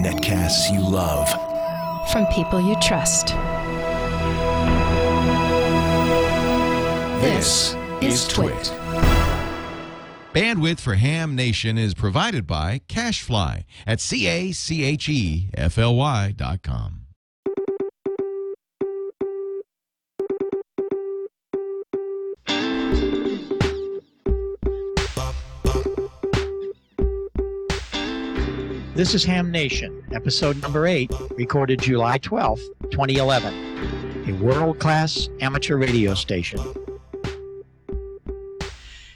Netcasts you love. From people you trust. This is Twit. Bandwidth for Ham Nation is provided by Cachefly at C-A-C-H-E-F-L-Y dot com. This is Ham Nation, episode number eight, recorded July 12th, 2011, a world class amateur radio station.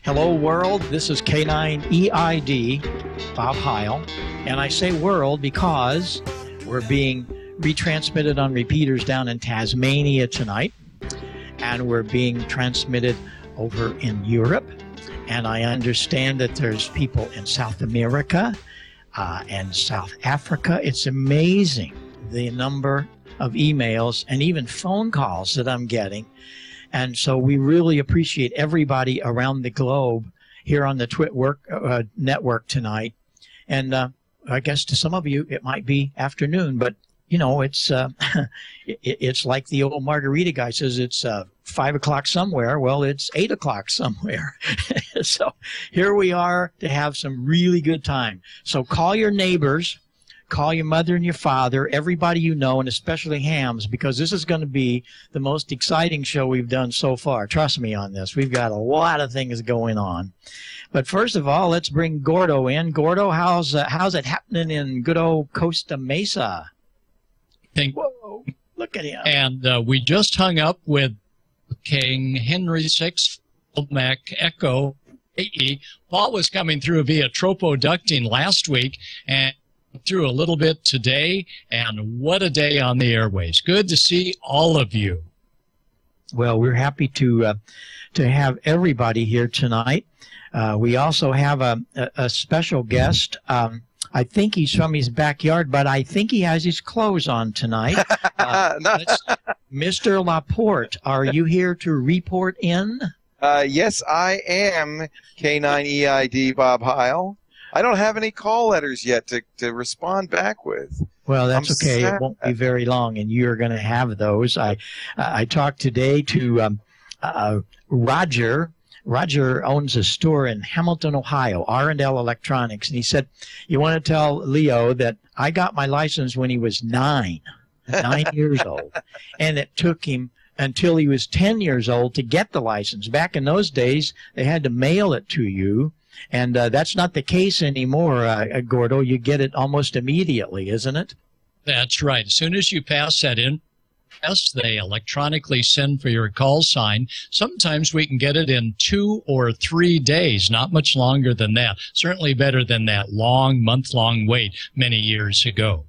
Hello, world. This is K9EID, Bob Heil. And I say world because we're being retransmitted on repeaters down in Tasmania tonight, and we're being transmitted over in Europe. And I understand that there's people in South America uh, and South Africa. It's amazing the number of emails and even phone calls that I'm getting. And so we really appreciate everybody around the globe here on the Twit work, uh, network tonight. And uh, I guess to some of you it might be afternoon, but you know it's uh, it, it's like the old margarita guy says it's uh, five o'clock somewhere. Well, it's eight o'clock somewhere. so here we are to have some really good time. So call your neighbors, call your mother and your father, everybody you know, and especially hams, because this is going to be the most exciting show we've done so far. Trust me on this. We've got a lot of things going on. But first of all, let's bring Gordo in. Gordo, how's uh, how's it happening in good old Costa Mesa? Think, Whoa, look at him. and uh, we just hung up with King Henry VI Mac Echo AE. Paul was coming through via tropoducting last week and through a little bit today. And what a day on the airways. Good to see all of you. Well, we're happy to uh, to have everybody here tonight. Uh, we also have a, a, a special guest. Um, I think he's from his backyard, but I think he has his clothes on tonight. Uh, let's- Mr. Laporte, are you here to report in? Uh, yes, I am K9EID Bob Heil. I don't have any call letters yet to, to respond back with. Well, that's I'm okay. It won't be very long, and you're going to have those. I I talked today to um, uh, Roger. Roger owns a store in Hamilton, Ohio, R&L Electronics, and he said, "You want to tell Leo that I got my license when he was nine, nine years old, and it took him." Until he was 10 years old to get the license. Back in those days, they had to mail it to you, and uh, that's not the case anymore, uh, Gordo. You get it almost immediately, isn't it? That's right. As soon as you pass that in, yes, they electronically send for your call sign. Sometimes we can get it in two or three days, not much longer than that. Certainly better than that long, month long wait many years ago.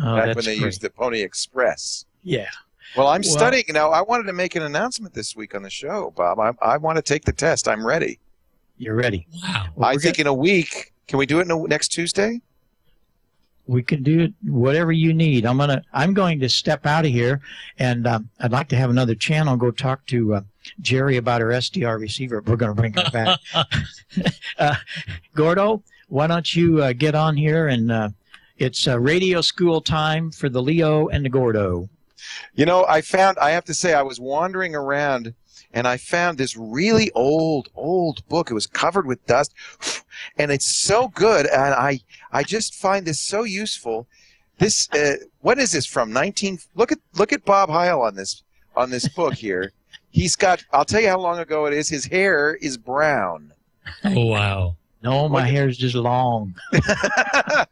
Oh, back that's when they great. used the Pony Express. Yeah. Well, I'm Well- studying now. I wanted to make an announcement this week on the show, Bob. I, I want to take the test. I'm ready. You're ready. Wow. Well, I we're think in a week. Can we do it in a, next Tuesday? We can do whatever you need. I'm gonna I'm going to step out of here, and um, I'd like to have another channel go talk to uh, Jeri about her SDR receiver. We're gonna bring her back. uh, Gordo, why don't you uh, get on here and uh, it's uh, radio school time for the Leo and the Gordo. You know, I found, I have to say, I was wandering around and I found this really old, old book. It was covered with dust and it's so good. And I, I just find this so useful. This, uh, what is this from 19, look at, look at Bob Heil on this, on this book here. He's got, I'll tell you how long ago it is. His hair is brown. Oh, wow. No, my Look at- hair's just long. that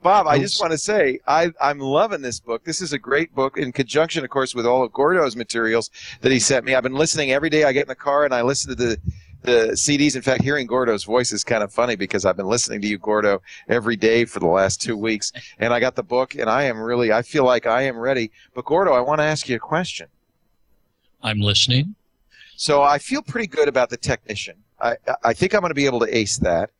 Bob, I just want to say I, I'm loving this book. This is a great book in conjunction, of course, with all of Gordo's materials that he sent me. I've been listening every day. I get in the car and I listen to the the CDs. In fact, hearing Gordo's voice is kind of funny because I've been listening to you, Gordo, every day for the last two weeks. And I got the book, and I am really, I feel like I am ready. But Gordo, I want to ask you a question. I'm listening. So I feel pretty good about the technician. I, I think I'm going to be able to ace that.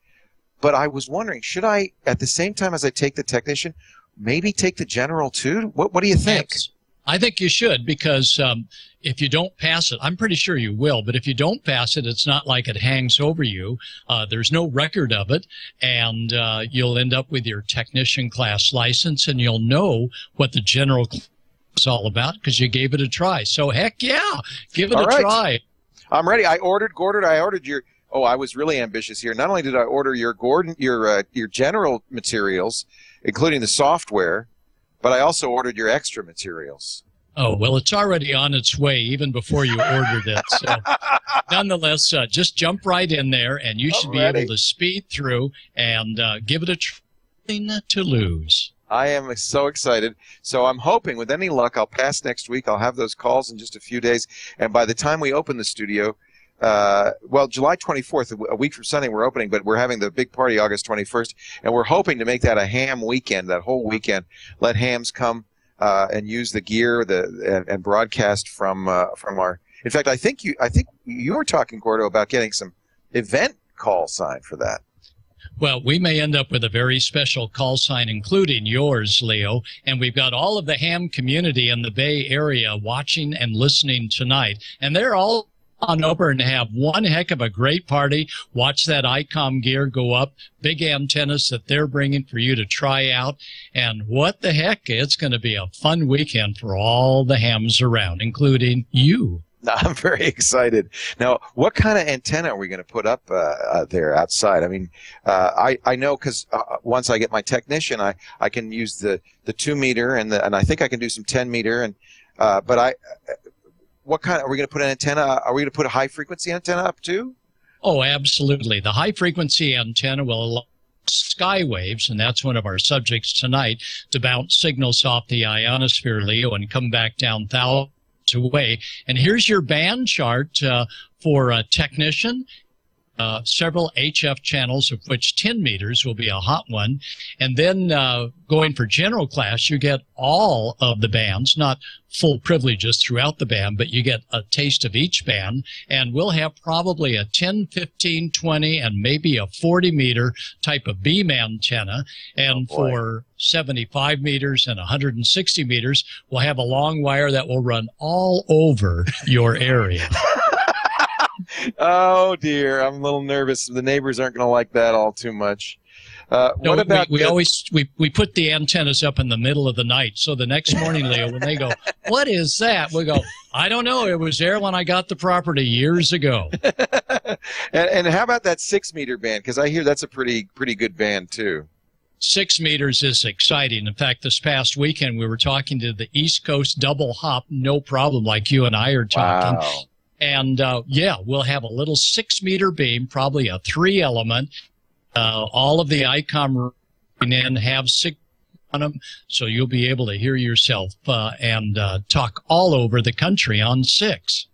But I was wondering, should I, at the same time as I take the technician, maybe take the general too? What What do you think? Abs- I think you should because um, if you don't pass it, I'm pretty sure you will, but if you don't pass it, it's not like it hangs over you. Uh, there's no record of it, and uh, you'll end up with your technician class license and you'll know what the general class is all about because you gave it a try. So, heck yeah, give it All a right. try. I'm ready. I ordered Gordon. I ordered your. Oh, I was really ambitious here. Not only did I order your Gordon, your uh, your general materials, including the software, but I also ordered your extra materials. Oh, well, it's already on its way even before you ordered it. So, nonetheless, uh, just jump right in there and you should be able to speed through and uh, give it a try to lose. I am so excited. So I'm hoping, with any luck, I'll pass next week. I'll have those calls in just a few days, and by the time we open the studio, uh, well, July 24th, a week from Sunday, we're opening, but we're having the big party August 21st, and we're hoping to make that a ham weekend. That whole weekend, let hams come uh, and use the gear, the and, and broadcast from uh, from our. In fact, I think you, I think you were talking, Gordo, about getting some event call sign for that. Well, we may end up with a very special call sign, including yours, Leo. And we've got all of the ham community in the Bay Area watching and listening tonight. And they're all on over and have one heck of a great party. Watch that ICOM gear go up, big antennas that they're bringing for you to try out. And what the heck? It's going to be a fun weekend for all the hams around, including you. I'm very excited. Now, what kind of antenna are we going to put up uh, uh, there outside? I mean, uh, I I know because uh, once I get my technician, I, I can use the, the two meter and the and I think I can do some ten meter and uh, but I uh, what kind are we going to put an antenna? Are we going to put a high frequency antenna up too? Oh, absolutely. The high frequency antenna will allow sky waves, and that's one of our subjects tonight, to bounce signals off the ionosphere, Leo, and come back down thousands away. And here's your band chart uh, for a technician. Uh, several HF channels, of which 10 meters will be a hot one. And then uh, going for general class, you get all of the bands, not full privileges throughout the band, but you get a taste of each band. And we'll have probably a 10, 15, 20, and maybe a 40 meter type of beam antenna. And Oh, for 75 meters and 160 meters, we'll have a long wire that will run all over your area. Oh dear, I'm a little nervous. The neighbors aren't going to like that all too much. Uh, No, what about we, we always we, we put the antennas up in the middle of the night. So the next morning, Leo, when they go, "What is that?" We go, "I don't know. It was there when I got the property years ago." and, and how about that six meter band? Because I hear that's a pretty pretty good band too. Six meters is exciting. In fact, this past weekend we were talking to the East Coast double hop, no problem, like you and I are talking. Wow. And uh, yeah, we'll have a little six meter beam, probably a three element. Uh, all of the ICOM in have six on them, so you'll be able to hear yourself uh, and uh, talk all over the country on six.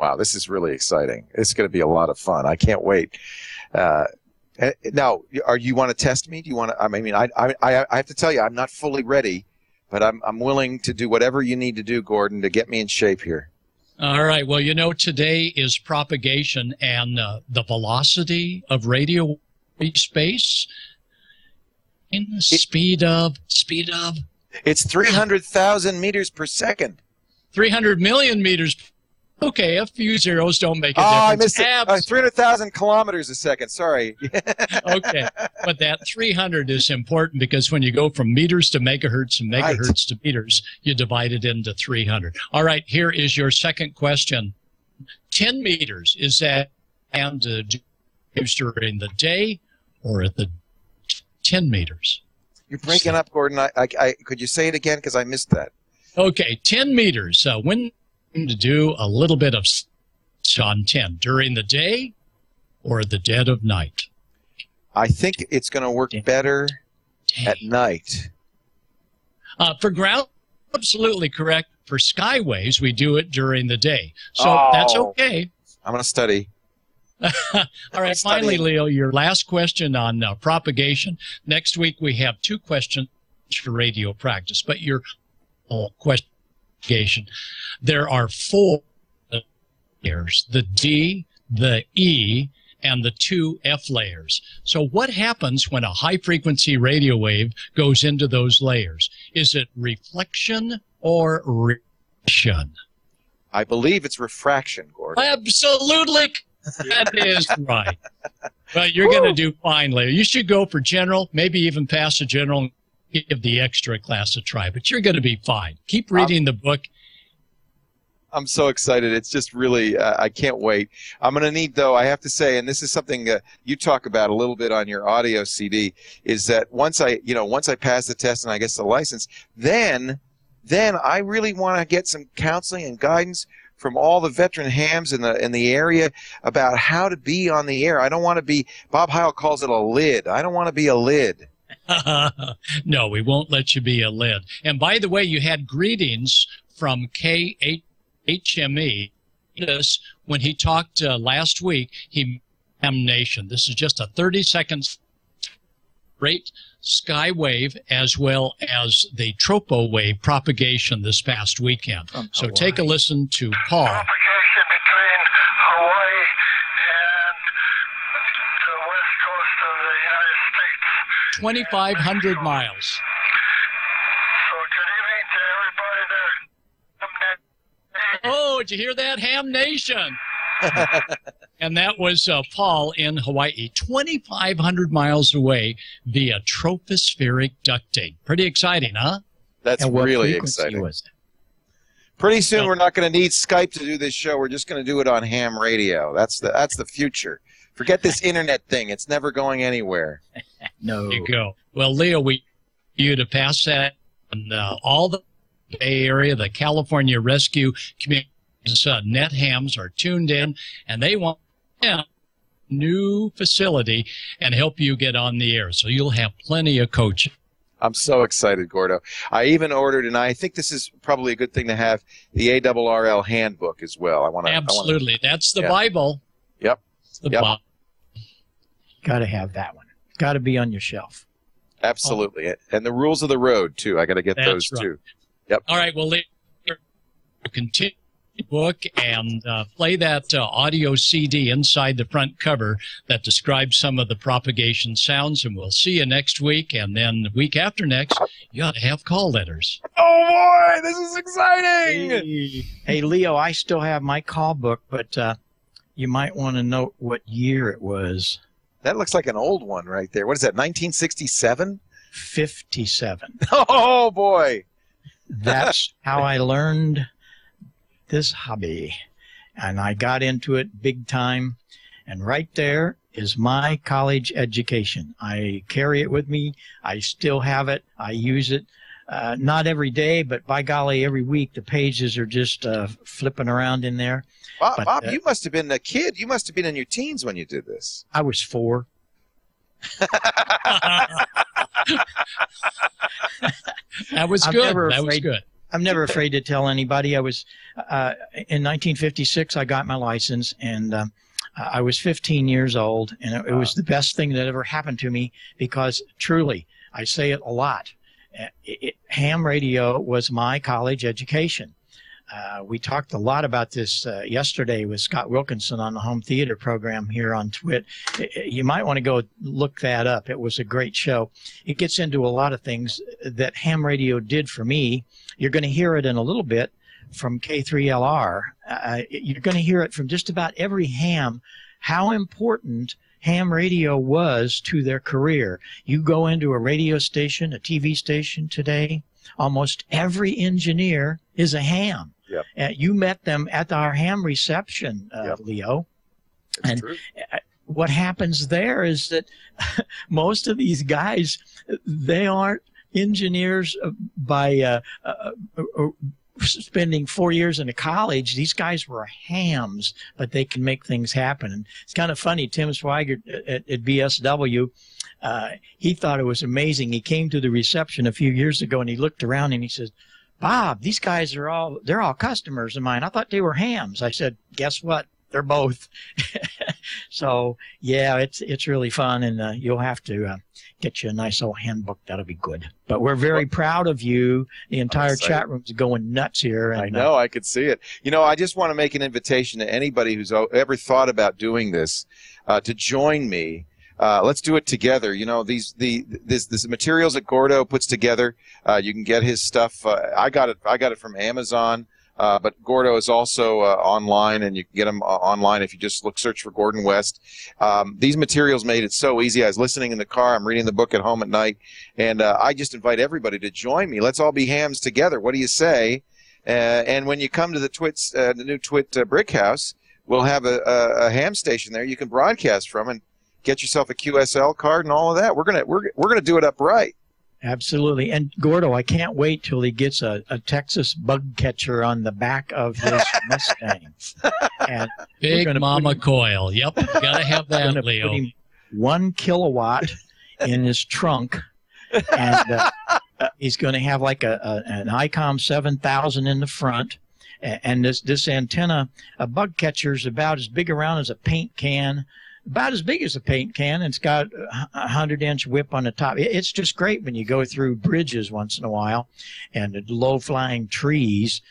Wow, this is really exciting. It's going to be a lot of fun. I can't wait. Uh, eh, now, are you want to test me? Do you want to? I mean, I I I have to tell you, I'm not fully ready, but I'm I'm willing to do whatever you need to do, Gordon, to get me in shape here. All right. Well, you know, today is propagation and uh, the velocity of radio space in the speed of speed of It's three hundred thousand meters per second. 300 million meters. Okay, a few zeros don't make a Oh, I missed it. Uh, three hundred thousand kilometers a second. Sorry. okay, but that 300 is important because when you go from meters to megahertz and Right. megahertz to meters, you divide it into 300. All right, here is your second question. 10 meters is that and uh, during the day or at the 10 meters? You're breaking up, Gordon. I, I, I could you say it again because I missed that. Okay, 10 meters. Uh, when to do a little bit of s- 10 during the day or the dead of night? I think it's going to work better Day. at night. Uh, for ground, absolutely correct. For skyways, we do it during the day. So Oh. that's okay. I'm going to study. All right, finally, Leo, your last question on uh, propagation. Next week, we have two questions for radio practice, but your whole question, there are four layers the D, the E, and the two F layers. So, what happens when a high frequency radio wave goes into those layers? Is it reflection or refraction? I believe it's refraction, Gordon. Absolutely. That is right. But you're going to do fine later. You should go for general, maybe even pass a general and give the extra class a try. But you're going to be fine. Keep reading the book. I'm so excited. It's just really, uh, I can't wait. I'm going to need, though, I have to say, and this is something uh, you talk about a little bit on your audio CD, is that once I, you know, once I pass the test and I get the license, then, then I really want to get some counseling and guidance from all the veteran hams in the in the area about how to be on the air. I don't want to be. Bob Heil calls it a lid. I don't want to be a lid. no, we won't let you be a lid. And by the way, you had greetings from KHME. When he talked uh, last week, he Ham Nation. This is just a 30 seconds rate skywave as well as the tropo wave propagation this past weekend. From so Hawaii. take a listen to Paul. propagation 2,500 miles. Oh, did you hear that? Ham Nation. and that was uh, Paul in Hawaii, 2,500 miles away via tropospheric ducting. Pretty exciting, huh? That's really exciting. Pretty soon, we're not going to need Skype to do this show. We're just going to do it on ham radio. That's the that's the future. Forget this internet thing. It's never going anywhere. No. There you go. Well, Leo, we you to pass that on uh, all the Bay Area, the California rescue community. Uh, net hams are tuned in, and they want a new facility and help you get on the air. So you'll have plenty of coaching. I'm so excited, Gordo. I even ordered, and I think this is probably a good thing to have the ARRL handbook as well. I want to. Absolutely, that's the Yeah. Bible. Yep. The Yep. Bible. Got to have that one. Got to be on your shelf. Absolutely, and the rules of the road too. I got to get That's those right. too. Yep. All right, well, Leo, continue the book and uh, play that uh, audio CD inside the front cover that describes some of the propagation sounds, and we'll see you next week. And then the week after next, you ought to have call letters. Oh boy, this is exciting! Hey, hey, Leo, I still have my call book, but uh, you might want to note what year it was. That looks like an old one right there. What is that? 1967? 57. Oh boy! That's how I learned this hobby. And I got into it big time. And right there is my college education. I carry it with me. I still have it. I use it. Uh, not every day, but by golly, every week the pages are just uh, flipping around in there. Bob, But, Bob uh, you must have been a kid. You must have been in your teens when you did this. I was four. That was I'm good. never That was good. I'm never afraid to tell anybody. I was uh, in 1956. I got my license, and um, I was 15 years old, and it, it was the best thing that ever happened to me because truly, I say it a lot. Uh, It, it, ham radio was my college education. Uh, we talked a lot about this uh, yesterday with Scott Wilkinson on the home theater program here on Twit. You might want to go look that up. It was a great show. It gets into a lot of things that ham radio did for me. You're going to hear it in a little bit from K3LR. Uh, you're going to hear it from just about every ham how important ham radio was to their career. You go into a radio station, a TV station today, almost every engineer is a ham. Yep. Uh, you met them at our ham reception, uh, Yep. Leo. It's And- true. What happens there is that most of these guys, they aren't engineers uh, by uh, uh, uh, uh, spending four years in a college. These guys were hams, but they can make things happen. And it's kind of funny. Tim Schweiger at, at BSW, uh, he thought it was amazing. He came to the reception a few years ago and he looked around and he says, Bob, these guys are all, they're all customers of mine. I thought they were hams. I said, guess what? They're both. so yeah, it's, it's really fun and uh, you'll have to uh, get you a nice old handbook. That'll be good. But we're very proud of you. The entire chat room's going nuts here. And, I uh, know. I could see it. You know, I just want to make an invitation to anybody who's ever thought about doing this uh, to join me. Uh, let's do it together. You know, these the this this materials that Gordo puts together. Uh, you can get his stuff. Uh, I got it. I got it from Amazon. Uh, but Gordo is also uh, online, and you can get them uh, online if you just look search for Gordon West. Um, these materials made it so easy. I was listening in the car. I'm reading the book at home at night, and uh, I just invite everybody to join me. Let's all be hams together. What do you say? Uh, and when you come to the Twits, the new Twit Brick House, we'll have a, a, a ham station there you can broadcast from and get yourself a QSL card and all of that. We're gonna we're we're gonna do it up right. Absolutely. And Gordo, I can't wait till he gets a, a Texas bug catcher on the back of his Mustang. And Big Mama him- coil. Yep, gotta have that, Leo. one kilowatt in his trunk. And uh, he's going to have like a, a an ICOM 7000 in the front. And this, this antenna, a bug catcher is about as big around as a paint can, about as big as a paint can. And it's got a hundred inch whip on the top. It's just great when you go through bridges once in a while and low flying trees.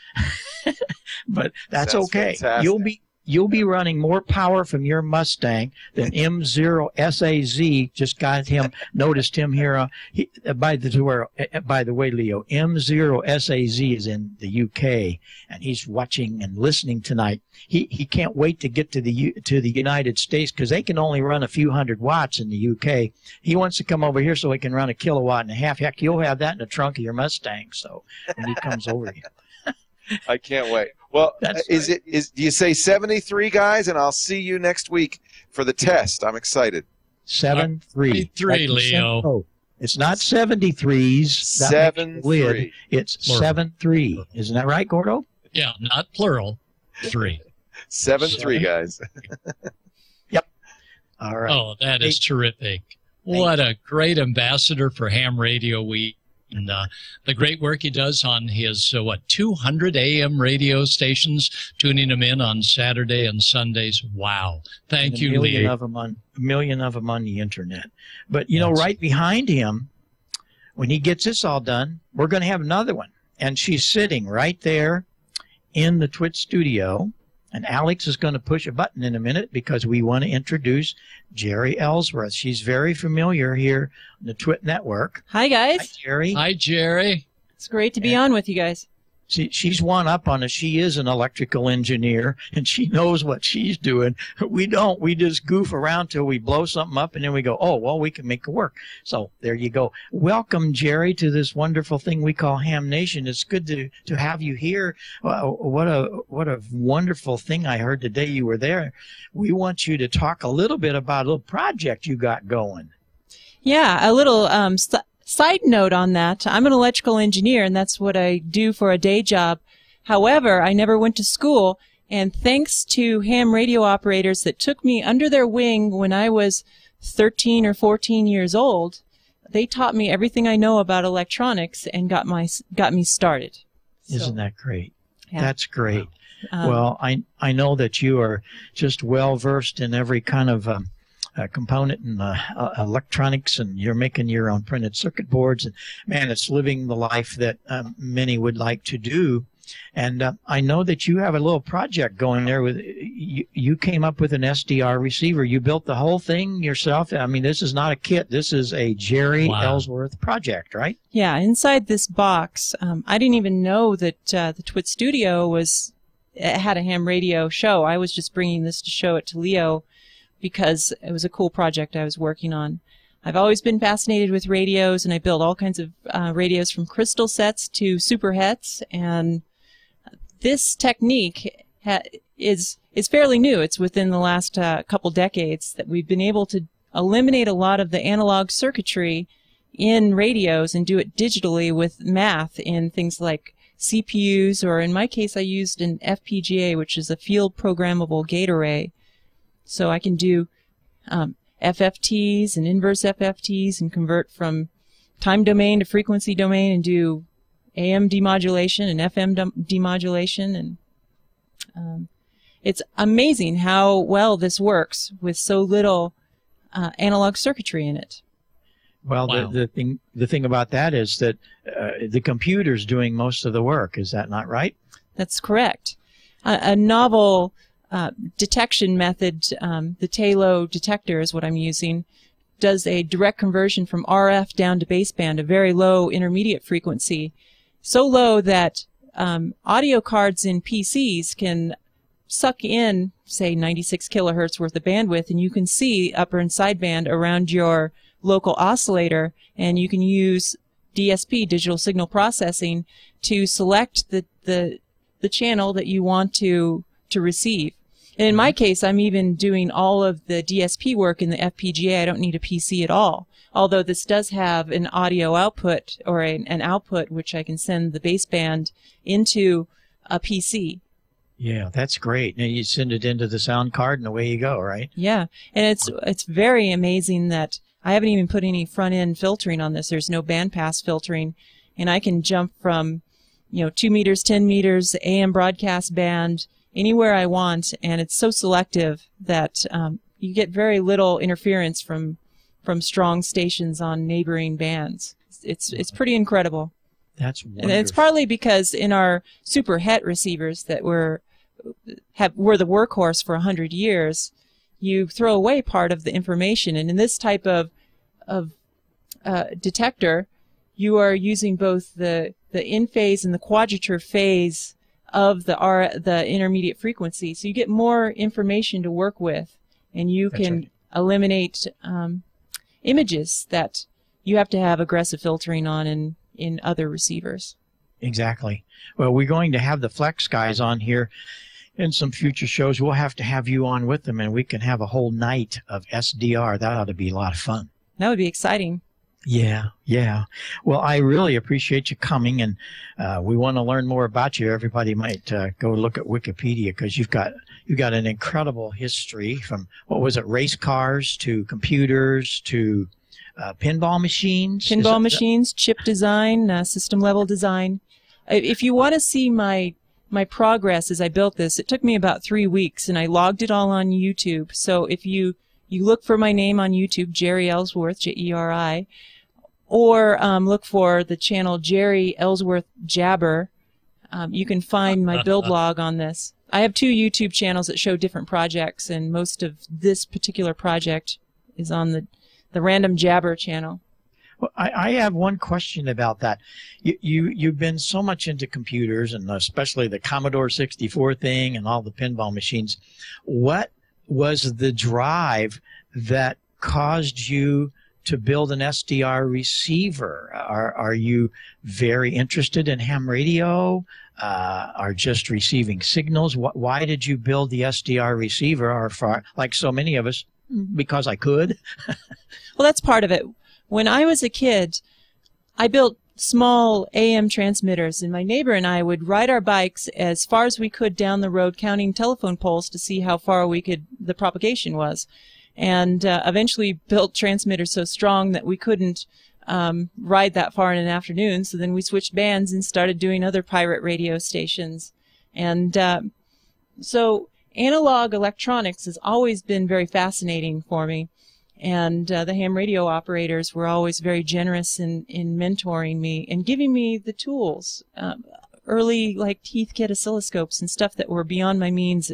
but that's Sounds okay. fantastic. You'll be you'll be running more power from your Mustang than M0 SAZ. Just got him noticed him here. Uh, he, uh, by the where, uh, by the way, Leo, M0 SAZ is in the UK, and he's watching and listening tonight. He he can't wait to get to the U, to the United States because they can only run a few hundred watts in the UK. He wants to come over here so he can run a kilowatt and a half. Heck, you'll have that in the trunk of your Mustang. So when he comes over here. I can't wait. Well, That's is it is do you say 73 guys and I'll see you next week for the test. I'm excited. Seven three. 73, Like Leo. Oh, it's not seventy threes. Seven lid. three. It's Plural. seven three. Isn't that right, Gordo? Yeah, not plural. Three. Seven three guys. Yep. All right. Oh, that is terrific. What a great ambassador for Ham Radio Week. And uh, the great work he does on his, uh, what, 200 AM radio stations, tuning them in on Saturday and Sundays. Wow. Thank And you, a million Lee. of them on a million of them on the internet. But you know, That's- right behind him, when he gets this all done, we're going to have another one, and she's sitting right there in the Twit studio. And Alex is going to push a button in a minute because we want to introduce Jeri Ellsworth. She's very familiar here on the Twit network. Hi, guys. Hi. Jeri. Hi, Jeri. It's great to be on with you guys. She, she's one up on us. She is an electrical engineer and she knows what she's doing. We don't. We just goof around till we blow something up and then we go, oh, well, we can make it work. So there you go. Welcome, Jeri, to this wonderful thing we call Ham Nation. It's good to, to have you here. What a, what a wonderful thing I heard the day you were there. We want you to talk a little bit about a little project you got going. Yeah, a little um, s- side note on that. I'm an electrical engineer, and that's what I do for a day job. However, I never went to school, and thanks to ham radio operators that took me under their wing when I was 13 or 14 years old, they taught me everything I know about electronics and got my got me started. So, Isn't that great? Yeah. That's great. um, well, I I know that you are just well versed in every kind of um, uh, component and uh, uh, electronics, and you're making your own printed circuit boards. And man, it's living the life that um, many would like to do. And uh, I know that you have a little project going there with you. You came up with an SDR receiver. You built the whole thing yourself. I mean, this is not a kit. This is a Jeri Wow. Ellsworth project, right? Yeah, inside this box, um, I didn't even know that uh, the Twit Studio was had a ham radio show. I was just bringing this to show it to Leo because it was a cool project I was working on. I've always been fascinated with radios, and I built all kinds of uh, radios from crystal sets to super hets. And this technique ha- is is fairly new. It's within the last uh, couple decades that we've been able to eliminate a lot of the analog circuitry in radios and do it digitally with math in things like CPUs, or in my case, I used an FPGA, which is a field programmable gate array. So I can do um, FFTs and inverse FFTs and convert from time domain to frequency domain and do AM demodulation and FM demodulation. And um, it's amazing how well this works with so little uh, analog circuitry in it. Well, Wow. the, the thing the thing about that is that uh, the computer's doing most of the work. Is that not right? That's correct. A, a novel uh, detection method, um, the Tayloe detector is what I'm using, does a direct conversion from RF down to baseband, a very low intermediate frequency, so low that um, audio cards in PCs can suck in, say, 96 kilohertz worth of bandwidth, and you can see upper and sideband around your local oscillator, and you can use DSP, digital signal processing, to select the, the, the channel that you want to, to receive. And in my mm-hmm. case, I'm even doing all of the DSP work in the FPGA. I don't need a PC at all. Although this does have an audio output or a, an output which I can send the baseband into a PC. Yeah, that's great. And you send it into the sound card and away you go, right? Yeah, and it's it's very amazing that I haven't even put any front end filtering on this. There's no bandpass filtering, and I can jump from, you know, two meters, ten meters, AM broadcast band anywhere I want, and it's so selective that um, you get very little interference from from strong stations on neighboring bands. It's it's pretty incredible. That's wonderful. And it's partly because in our super het receivers that were have were the workhorse for a hundred years, you throw away part of the information. And in this type of of uh, detector, you are using both the the in phase and the quadrature phase of the R the intermediate frequency, so you get more information to work with, and you That's can right. eliminate um, images that you have to have aggressive filtering on in in other receivers. Exactly. Well, we're going to have the Flex guys on here in some future shows. We'll have to have you on with them, and we can have a whole night of SDR. That ought to be a lot of fun. That would be exciting. Yeah, yeah. Well, I really appreciate you coming, and uh, we want to learn more about you. Everybody might uh, go look at Wikipedia because you've got you've got an incredible history from what was it, race cars to computers to uh, pinball machines. Pinball machines, chip design, uh, system level design. If you want to see my my progress as I built this, it took me about three weeks, and I logged it all on YouTube. So if you you look for my name on YouTube, Jeri Ellsworth, J E R I, or um, look for the channel Jeri Ellsworth Jabber, um, you can find my build log on this. I have two YouTube channels that show different projects, and most of this particular project is on the the Random Jabber channel. Well, I, I have one question about that. You, you you've been so much into computers and especially the Commodore 64 thing and all the pinball machines. What was the drive that caused you to build an SDR receiver? Are are you very interested in ham radio? Uh, are just receiving signals? Wh- Why did you build the SDR receiver? Or like so many of us, because I could. Well, that's part of it. When I was a kid, I built small AM transmitters, and my neighbor and I would ride our bikes as far as we could down the road, counting telephone poles to see how far we could the propagation was, and uh, eventually built transmitters so strong that we couldn't um, ride that far in an afternoon. So then we switched bands and started doing other pirate radio stations, and uh, so analog electronics has always been very fascinating for me and uh, the ham radio operators were always very generous in, in mentoring me and giving me the tools um, early like Heathkit oscilloscopes and stuff that were beyond my means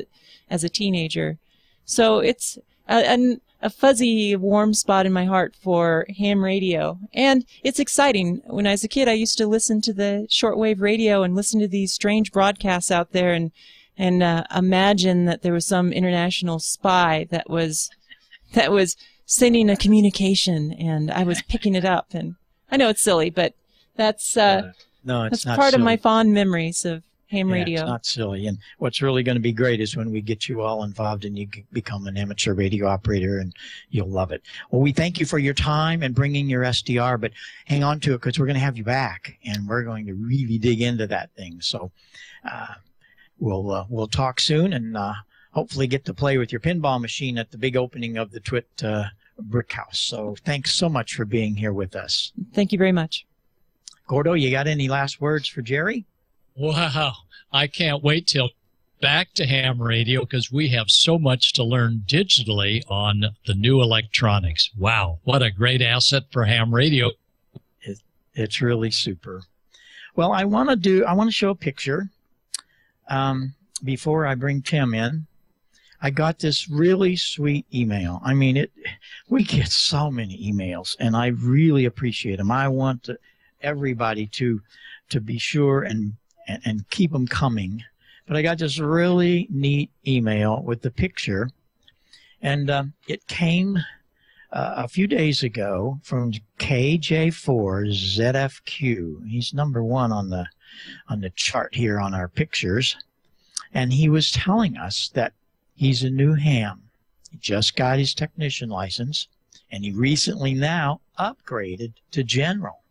as a teenager. So it's a, a fuzzy warm spot in my heart for ham radio. And it's exciting. When i was a kid i used to listen to the shortwave radio and listen to these strange broadcasts out there and and uh, imagine that there was some international spy that was that was sending a communication and I was picking it up and I know it's silly, but that's uh, No, it's that's not part of my fond memories of ham Yeah, radio. It's not silly. And what's really going to be great is when we get you all involved and you become an amateur radio operator and you'll love it. Well, we thank you for your time and bringing your SDR, but hang on to it because we're going to have you back and we're going to really dig into that thing. So, uh, we'll, uh, we'll talk soon and, uh, hopefully get to play with your pinball machine at the big opening of the Twit, uh, brick house. So thanks so much for being here with us. Thank you very much. Gordo, you got any last words for Jeri? Wow. I can't wait till back to ham radio because we have so much to learn digitally on the new electronics. Wow. What a great asset for ham radio. It's really super. Well, I want to do. I want to show a picture. Um, before I bring Tim in, I got this really sweet email. I mean, it. We get so many emails, and I really appreciate them. I want to, everybody to to be sure and and, and keep them coming. But I got this really neat email with the picture, and um, it came uh, a few days ago from KJ4ZFQ. He's number one on the on the chart here on our pictures, and he was telling us that he's a new ham. He just got his technician license, and he recently now upgraded to general.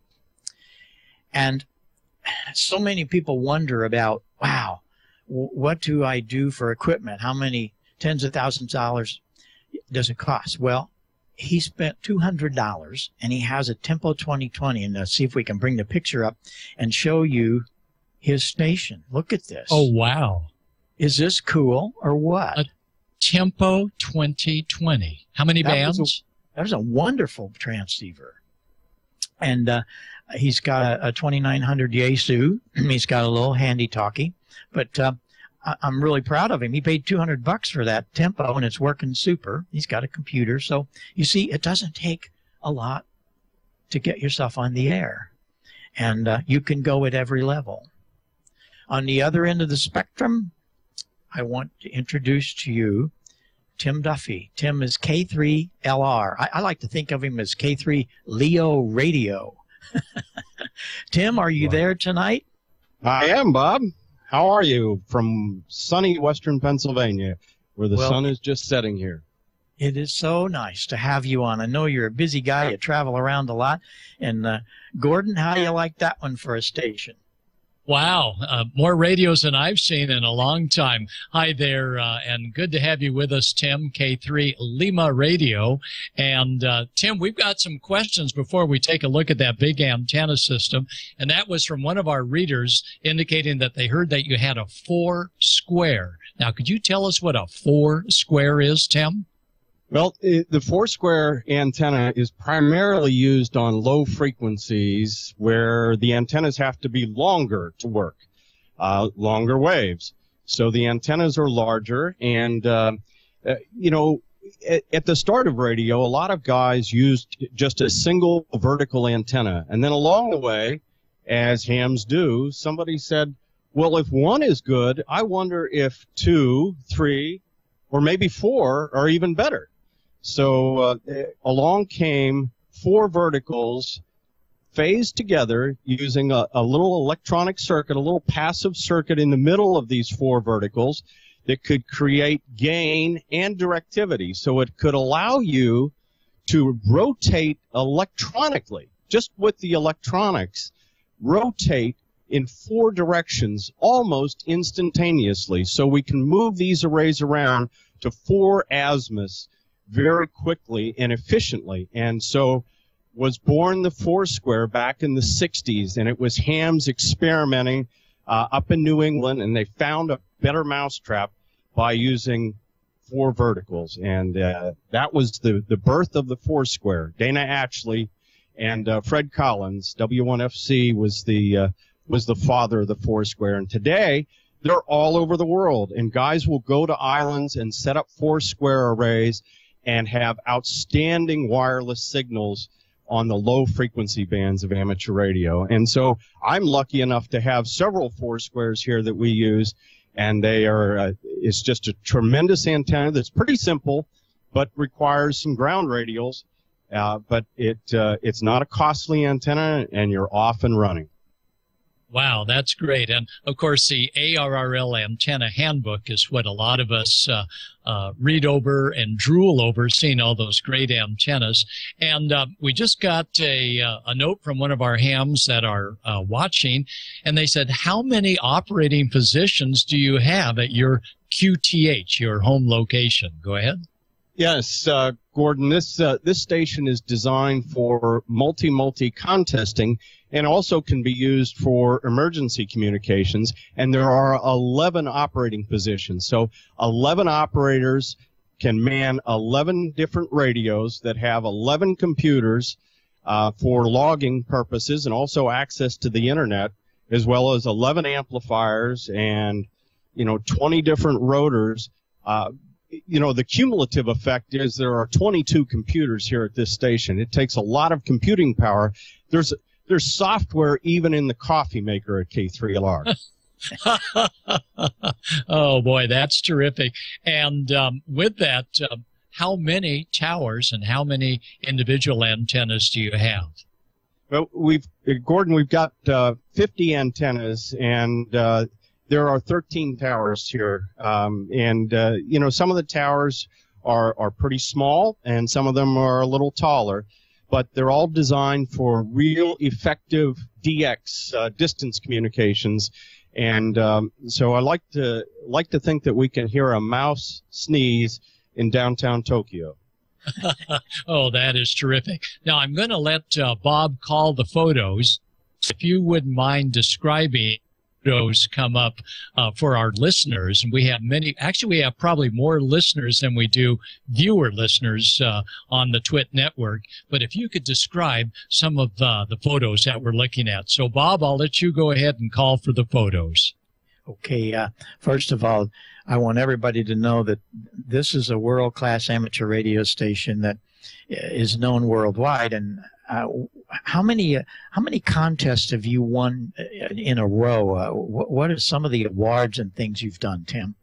And so many people wonder about, wow, what do I do for equipment? How many tens of thousands of dollars does it cost? Well, he spent $200 and he has a Tempo 2020. And let's see if we can bring the picture up and show you his station. Look at this. Oh, wow. Is this cool or what? A Tempo 2020. How many That bands? was That was a wonderful transceiver. And uh, he's got a, a 2900 Yaesu. he's got a little handy talkie. But uh, I, I'm really proud of him. He paid 200 bucks for that tempo, and it's working super. He's got a computer. So you see, it doesn't take a lot to get yourself on the air. And uh, you can go at every level. On the other end of the spectrum, I want to introduce to you Tim Duffy. Tim is K3LR. I, I like to think of him as K3 Leo Radio. Tim, are you there tonight? I am, Bob. How are you from sunny western Pennsylvania, where the Well- sun is just setting here? It is so nice to have you on. I know you're a busy guy. You travel around a lot. And uh, Gordon, how do you like that one for a station? Wow, uh, more radios than I've seen in a long time. Hi there, uh, and good to have you with us, Tim, K3 Lima Radio. And uh, Tim, we've got some questions before we take a look at that big antenna system. And that was from one of our readers indicating that they heard that you had a four square. Now, could you tell us what a four square is, Tim? Well, it, the four square antenna is primarily used on low frequencies where the antennas have to be longer to work, uh, longer waves. So the antennas are larger, and uh, uh, you know, at, at the start of radio, a lot of guys used just a single vertical antenna, and then along the way, as hams do, somebody said, "Well, if one is good, I wonder if two, three, or maybe four are even better." So uh, along came four verticals phased together using a, a little electronic circuit, a little passive circuit in the middle of these four verticals that could create gain and directivity. So it could allow you to rotate electronically, just with the electronics, rotate in four directions almost instantaneously. So we can move these arrays around to four azimuths very quickly and efficiently. And so was born the Foursquare back in the 60s, and it was hams experimenting uh, up in New England, and they found a better mousetrap by using four verticals. And uh, that was the, the birth of the Foursquare. Dana Atchley and uh, Fred Collins, W1FC, was the, uh, was the father of the Foursquare. And today, they're all over the world, and guys will go to islands and set up Foursquare arrays and have outstanding wireless signals on the low frequency bands of amateur radio. And so I'm lucky enough to have several four squares here that we use, and they are, uh, it's just a tremendous antenna that's pretty simple, but requires some ground radials. Uh, but it, uh, it's not a costly antenna, and you're off and running. Wow, that's great. And of course, the ARRL antenna handbook is what a lot of us uh, uh, read over and drool over, seeing all those great antennas. And uh, we just got a, uh, a note from one of our hams that are uh, watching, and they said, How many operating positions do you have at your QTH, your home location? Go ahead. Yes, uh, Gordon. This uh, this station is designed for multi multi contesting, and also can be used for emergency communications. And there are 11 operating positions, so 11 operators can man 11 different radios that have 11 computers uh, for logging purposes, and also access to the internet, as well as 11 amplifiers and you know 20 different rotors. You know, the cumulative effect is there are 22 computers here at this station. It takes a lot of computing power. There's there's software even in the coffee maker at K3LR. oh boy, that's terrific. And um, with that, uh, how many towers and how many individual antennas do you have? Well, we've Gordon, we've got uh, 50 antennas, and uh, there are 13 towers here. Um, and uh, you know, some of the towers are are pretty small, and some of them are a little taller, but they're all designed for real effective DX uh, distance communications. And um, so I like to like to think that we can hear a mouse sneeze in downtown Tokyo. oh, that is terrific. Now I'm going to let uh, Bob call the photos. If you wouldn't mind describing photos come up uh, for our listeners. And we have many, actually, we have probably more listeners than we do viewer listeners uh, on the TWIT network. But if you could describe some of uh, the photos that we're looking at. So, Bob, I'll let you go ahead and call for the photos. Okay, uh, first of all, I want everybody to know that this is a world class amateur radio station that is known worldwide. And uh, how many uh, how many contests have you won uh, in a row? Uh, what, are some of the awards and things you've done, Tim?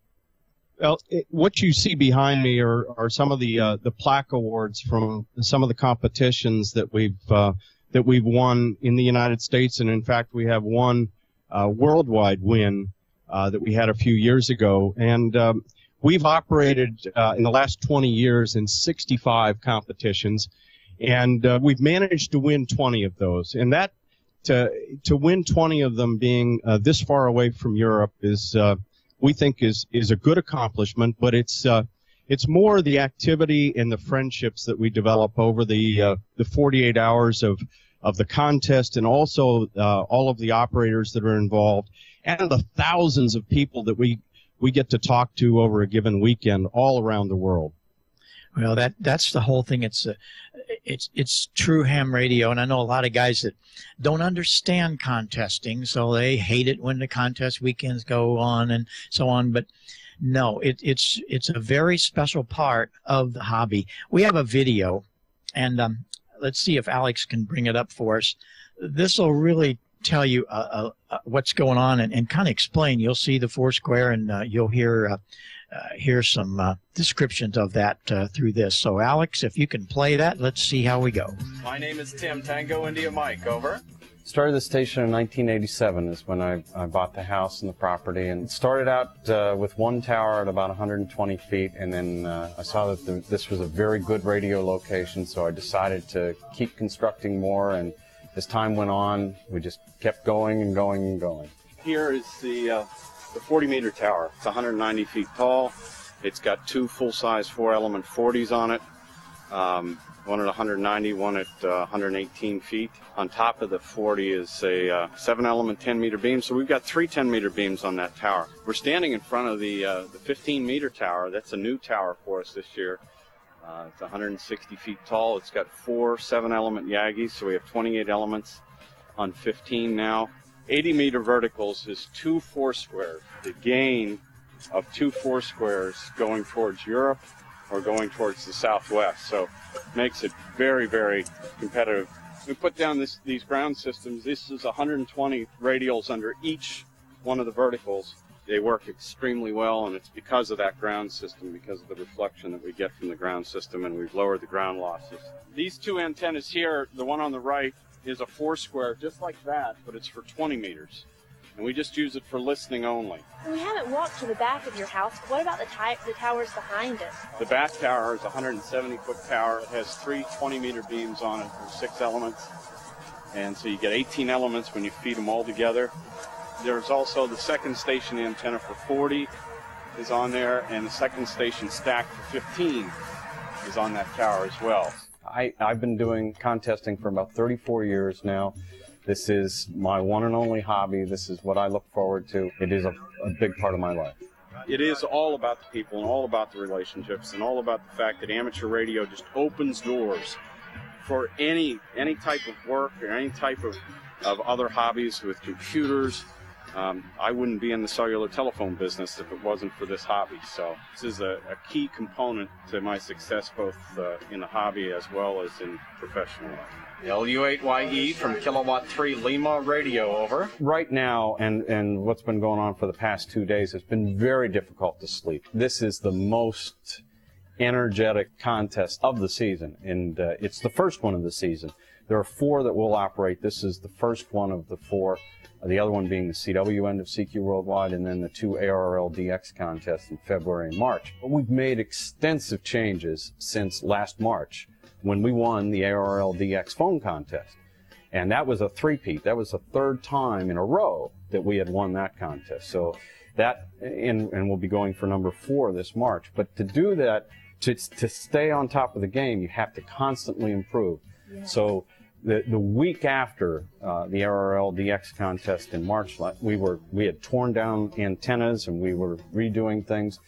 Well, it, what you see behind me are, are some of the uh, the plaque awards from some of the competitions that we've uh, that we've won in the United States, and in fact, we have one worldwide win that we had a few years ago, and um, we've operated in the last 20 years in 65 competitions and uh, we've managed to win 20 of those. And that to to win 20 of them, being uh, this far away from Europe, is uh, we think is is a good accomplishment. But it's uh, it's more the activity and the friendships that we develop over the uh, the 48 hours of of the contest, and also uh, all of the operators that are involved, and the thousands of people that we we get to talk to over a given weekend all around the world. Well, that that's the whole thing. It's a, it's it's true ham radio, and I know a lot of guys that don't understand contesting, so they hate it when the contest weekends go on and so on. But no, it, it's it's a very special part of the hobby. We have a video, and um, let's see if Alex can bring it up for us. This will really tell you uh, uh, uh, what's going on and, and kind of explain. You'll see the Foursquare, and uh, you'll hear uh, here's some uh, descriptions of that uh, through this. So, Alex, if you can play that, let's see how we go. My name is Tim Tango India Mike. Over. Started the station in 1987 is when I, I bought the house and the property and started out uh, with one tower at about 120 feet and then uh, I saw that the, this was a very good radio location so I decided to keep constructing more and as time went on we just kept going and going and going. Here is the uh, the 40 meter tower. It's 190 feet tall. It's got two full size four element 40s on it. Um, one at 190, one at uh, 118 feet. On top of the 40 is a uh, seven element 10 meter beam. So we've got three 10 meter beams on that tower. We're standing in front of the, uh, the 15 meter tower. That's a new tower for us this year. Uh, it's 160 feet tall. It's got four seven element Yagis. So we have 28 elements on 15 now. 80 meter verticals is two four squares. The gain of two four squares going towards Europe or going towards the southwest. So makes it very, very competitive. We put down this, these ground systems. This is 120 radials under each one of the verticals. They work extremely well, and it's because of that ground system, because of the reflection that we get from the ground system, and we've lowered the ground losses. These two antennas here, the one on the right is a four square just like that, but it's for 20 meters. And we just use it for listening only. We haven't walked to the back of your house. What about the, the towers behind it? The back tower is a 170 foot tower. It has three 20 meter beams on it for six elements. And so you get 18 elements when you feed them all together. There's also the second station antenna for 40 is on there, and the second station stack for 15 is on that tower as well. I, I've been doing contesting for about 34 years now. This is my one and only hobby. This is what I look forward to. It is a, a big part of my life. It is all about the people and all about the relationships and all about the fact that amateur radio just opens doors for any any type of work or any type of, of other hobbies with computers Um, I wouldn't be in the cellular telephone business if it wasn't for this hobby. So this is a, a key component to my success both uh, in the hobby as well as in professional life. LU8YE from Kilowatt 3 Lima radio over. Right now, and, and what's been going on for the past two days, it's been very difficult to sleep. This is the most energetic contest of the season, and uh, it's the first one of the season. There are four that will operate. This is the first one of the four. Uh, the other one being the CW end of CQ Worldwide, and then the two ARRL DX contests in February and March. But we've made extensive changes since last March when we won the ARRL DX phone contest. And that was a three-peat. That was the third time in a row that we had won that contest. So that, and, and we'll be going for number four this March. But to do that, to, to stay on top of the game, you have to constantly improve. Yeah. So the, the week after uh, the ARRL DX contest in March, we were we had torn down antennas and we were redoing things,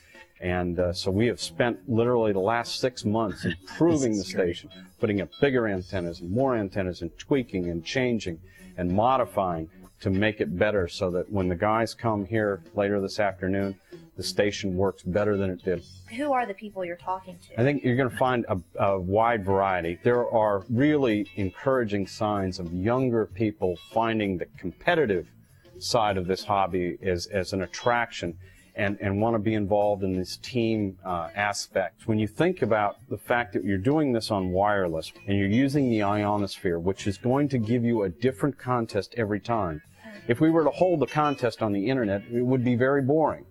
and uh, so we have spent literally the last six months improving the station, putting up bigger antennas and more antennas and tweaking and changing and modifying to make it better so that when the guys come here later this afternoon, the station works better than it did. Who are the people you're talking to? I think you're going to find a, a, wide variety. There are really encouraging signs of younger people finding the competitive side of this hobby as, as an attraction and, and want to be involved in this team uh, aspect. When you think about the fact that you're doing this on wireless and you're using the ionosphere, which is going to give you a different contest every time, if we were to hold the contest on the internet, it would be very boring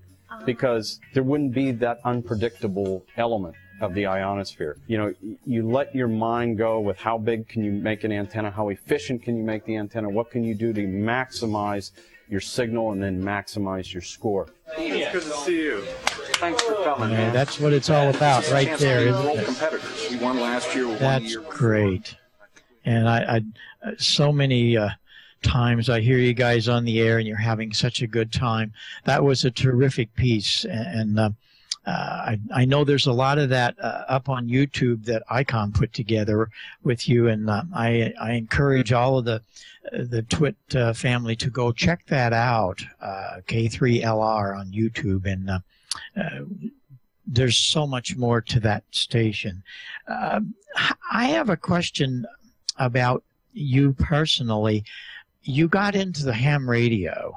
because there wouldn't be that unpredictable element of the ionosphere. You know, you let your mind go with how big can you make an antenna, how efficient can you make the antenna, what can you do to maximize your signal and then maximize your score. It's good to see you. Thanks for coming. Yeah, man. that's what it's all about right there, isn't it? competitors. We won last year. One That's year great. And I, I so many uh, times I hear you guys on the air and you're having such a good time. That was a terrific piece, and. uh, uh, I, I know there's a lot of that uh, up on YouTube that Icom put together with you, and uh, I I encourage all of the the Twit uh, family to go check that out. uh, K3LR on YouTube, and uh, there's so much more to that station. I have a question about you personally. You got into the ham radio,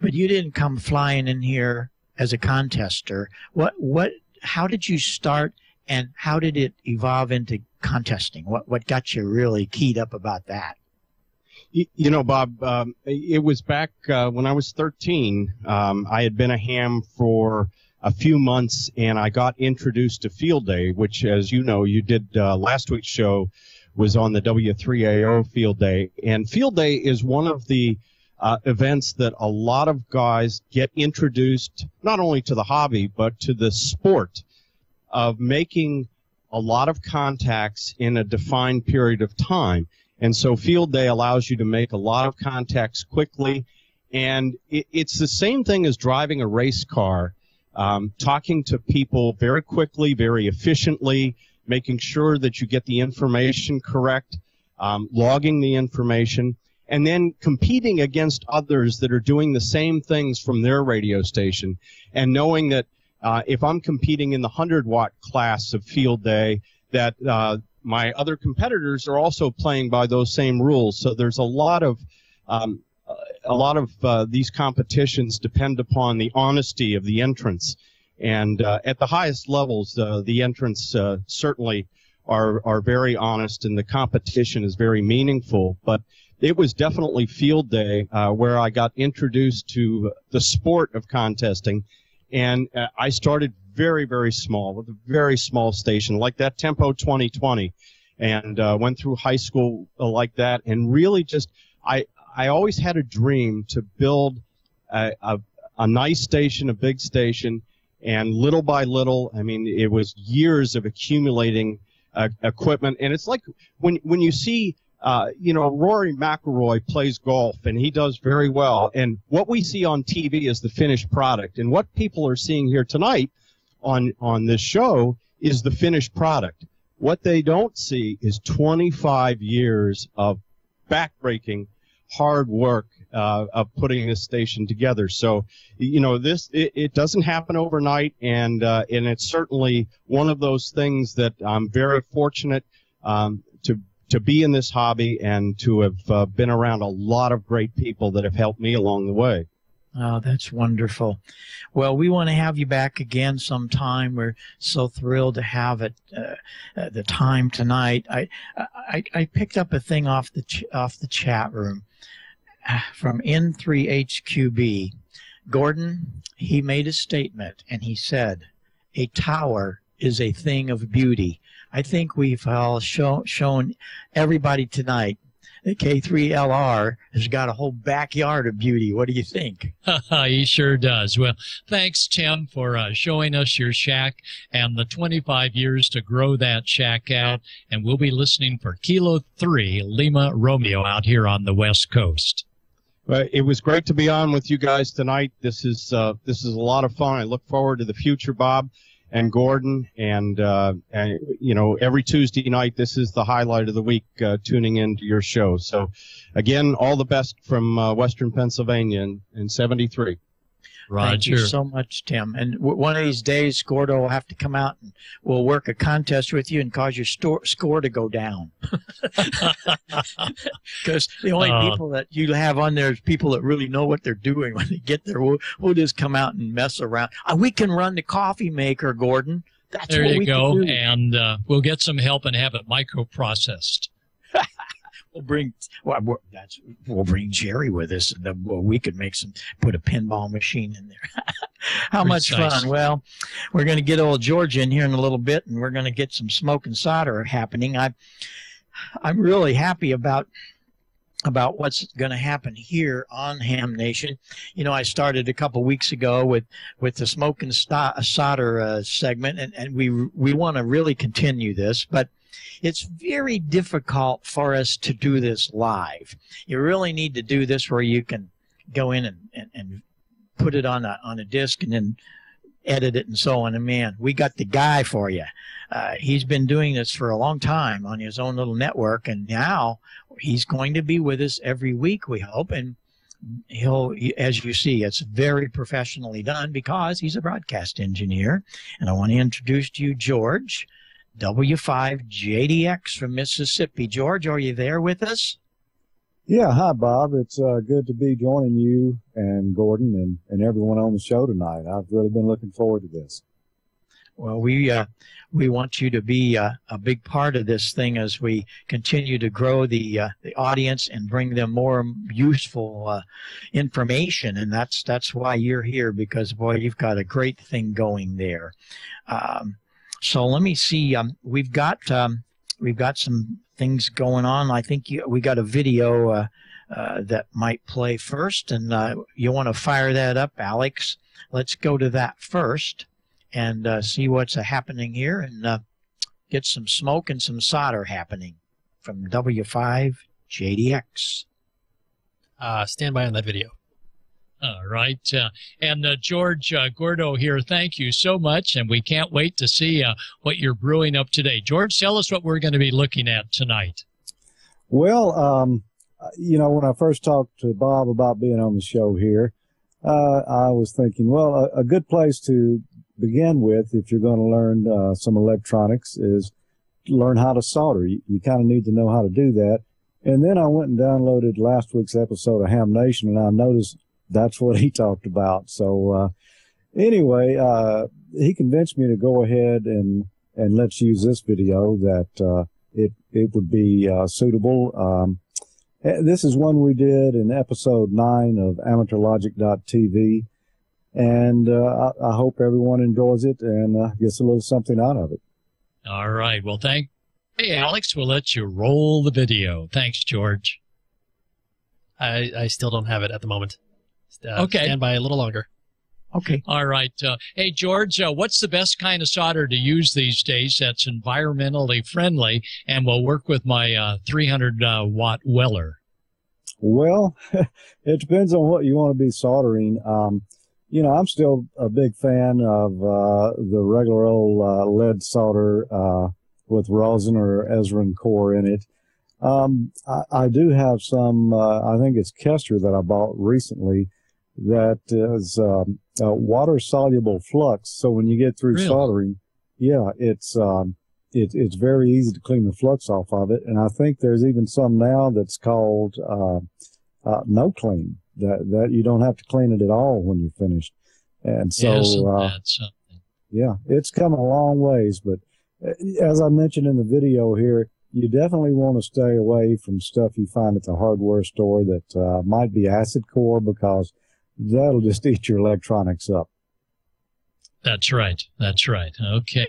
but you didn't come flying in here as a contester. What what? How did you start, and how did it evolve into contesting? What what got you really keyed up about that? You, know, Bob, um, it was back uh, when I was 13. Um, I had been a ham for a few months, and I got introduced to Field Day, which, as you know, you did uh, last week's show was on the W3AO Field Day, and Field Day is one of the uh, events that a lot of guys get introduced not only to the hobby but to the sport of making a lot of contacts in a defined period of time. And so field day allows you to make a lot of contacts quickly. And it, it's the same thing as driving a race car, um, talking to people very quickly, very efficiently, making sure that you get the information correct, um, logging the information and then competing against others that are doing the same things from their radio station and knowing that uh, if I'm competing in the 100 watt class of field day, that uh, my other competitors are also playing by those same rules. So there's a lot of um, a lot of uh, these competitions depend upon the honesty of the entrants, and uh, at the highest levels, uh, the entrants uh, certainly are are very honest, and the competition is very meaningful. But it was definitely field day uh, where I got introduced to the sport of contesting, and uh, I started very very small with a very small station like that Tempo 2020, and uh, went through high school like that, and really just I I always had a dream to build a, a, a nice station, a big station, and little by little, I mean, it was years of accumulating uh, equipment, and it's like when when you see uh, you know, Rory McIlroy plays golf and he does very well. And what we see on TV is the finished product. And what people are seeing here tonight on, on this show is the finished product. What they don't see is 25 years of backbreaking hard work uh, of putting this station together. So, you know, this it, it doesn't happen overnight, and uh, and it's certainly one of those things that I'm very fortunate um, to to be in this hobby and to have uh, been around a lot of great people that have helped me along the way. Oh, that's wonderful. Well, we want to have you back again sometime. We're so thrilled to have it uh, the time tonight. I, I I picked up a thing off the ch- off the chat room from N3HQB. Gordon, he made a statement and he said, "A tower is a thing of beauty." I think we've all show, shown everybody tonight that K3LR has got a whole backyard of beauty. What do you think? he sure does. Well, thanks, Tim, for uh, showing us your shack and the 25 years to grow that shack out. And we'll be listening for Kilo 3 Lima Romeo out here on the West Coast. Well, it was great to be on with you guys tonight. This is uh, this is a lot of fun. I look forward to the future, Bob and Gordon. And, uh, and, you know, every Tuesday night, this is the highlight of the week, uh, tuning into your show. So, again, all the best from uh, Western Pennsylvania in, in 73. Roger. Thank you so much, Tim. And w- one of these days, Gordo will have to come out and we'll work a contest with you and cause your store, score to go down. Because the only Uh, people that you have on there is people that really know what they're doing when they get there. We'll, we'll just come out and mess around. Uh, we can run the coffee maker, Gordon. That's there what you we go. And uh, we'll get some help and have it microprocessed. We'll bring well, we'll bring Jerry with us, and then well, we could make some put a pinball machine in there. How much Precise. fun! Well, we're going to get old George in here in a little bit, and we're going to get some smoke and solder happening. I I'm really happy about about what's going to happen here on Ham Nation. You know, I started a couple weeks ago with with the smoke and solder uh, segment, and, and we we want to really continue this, but it's very difficult for us to do this live. You really need to do this where you can go in and, and, and put it on a on a disc and then edit it and so on. And man, we got the guy for you. Uh, he's been doing this for a long time on his own little network, and now he's going to be with us every week. We hope, and he'll, as you see, it's very professionally done because he's a broadcast engineer. And I want to introduce to you George. W5JDX from Mississippi. George, are you there with us? Yeah, hi Bob. It's uh, good to be joining you and Gordon and, and everyone on the show tonight. I've really been looking forward to this. Well, we uh, we want you to be uh, a big part of this thing as we continue to grow the uh, the audience and bring them more useful uh, information, and that's that's why you're here because boy, you've got a great thing going there. Um, so let me see. Um, we've got um, we've got some things going on. I think you, we got a video uh, uh, that might play first, and uh, you want to fire that up, Alex. Let's go to that first and uh, see what's uh, happening here, and uh, get some smoke and some solder happening from W5 JDX. Uh, stand by on that video. All right. Uh, and uh, George uh, Gordo here, thank you so much. And we can't wait to see uh, what you're brewing up today. George, tell us what we're going to be looking at tonight. Well, um, you know, when I first talked to Bob about being on the show here, uh, I was thinking, well, a, a good place to begin with, if you're going to learn uh, some electronics, is learn how to solder. You, you kind of need to know how to do that. And then I went and downloaded last week's episode of Ham Nation, and I noticed that's what he talked about. So uh, anyway, uh, he convinced me to go ahead and and let's use this video that uh, it it would be uh, suitable. Um, eh, this is one we did in episode nine of AmateurLogic.tv, and uh, I, I hope everyone enjoys it and uh, gets a little something out of it. All right. Well, thank. Hey, Alex, we'll let you roll the video. Thanks, George. I, I still don't have it at the moment. Uh, Okay. Stand by a little longer. Okay. All right. Uh, hey, George, uh, what's the best kind of solder to use these days that's environmentally friendly and will work with my uh, 300 uh, watt Weller? Well, it depends on what you want to be soldering. Um, you know, I'm still a big fan of uh, the regular old uh, lead solder uh, with rosin or resin core in it. Um, I, I do have some. Uh, I think it's Kester that I bought recently. That is um, water soluble flux. So when you get through Really? soldering, yeah, it's um, it, it's very easy to clean the flux off of it. And I think there's even some now that's called uh, uh, no clean. That that you don't have to clean it at all when you're finished. And so Isn't uh, something? yeah, it's come a long ways, but uh, as I mentioned in the video here, you definitely want to stay away from stuff you find at the hardware store that uh, might be acid core because that'll just eat your electronics up. That's right. That's right. Okay.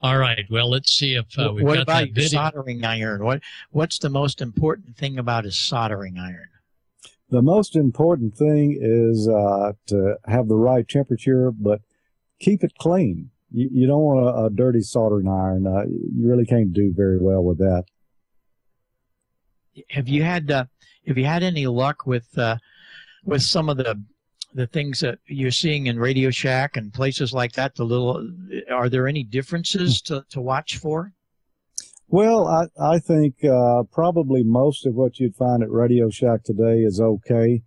All right. Well, let's see if uh, we've what got about that video. soldering iron? What What's the most important thing about a soldering iron? The most important thing is uh, to have the right temperature, but keep it clean. You, you don't want a, a dirty soldering iron. Uh, you really can't do very well with that. Have you had uh, Have you had any luck with uh, with some of the the things that you're seeing in Radio Shack and places like that? The little are there any differences to, to watch for? Well, I, I think uh, probably most of what you'd find at Radio Shack today is okay.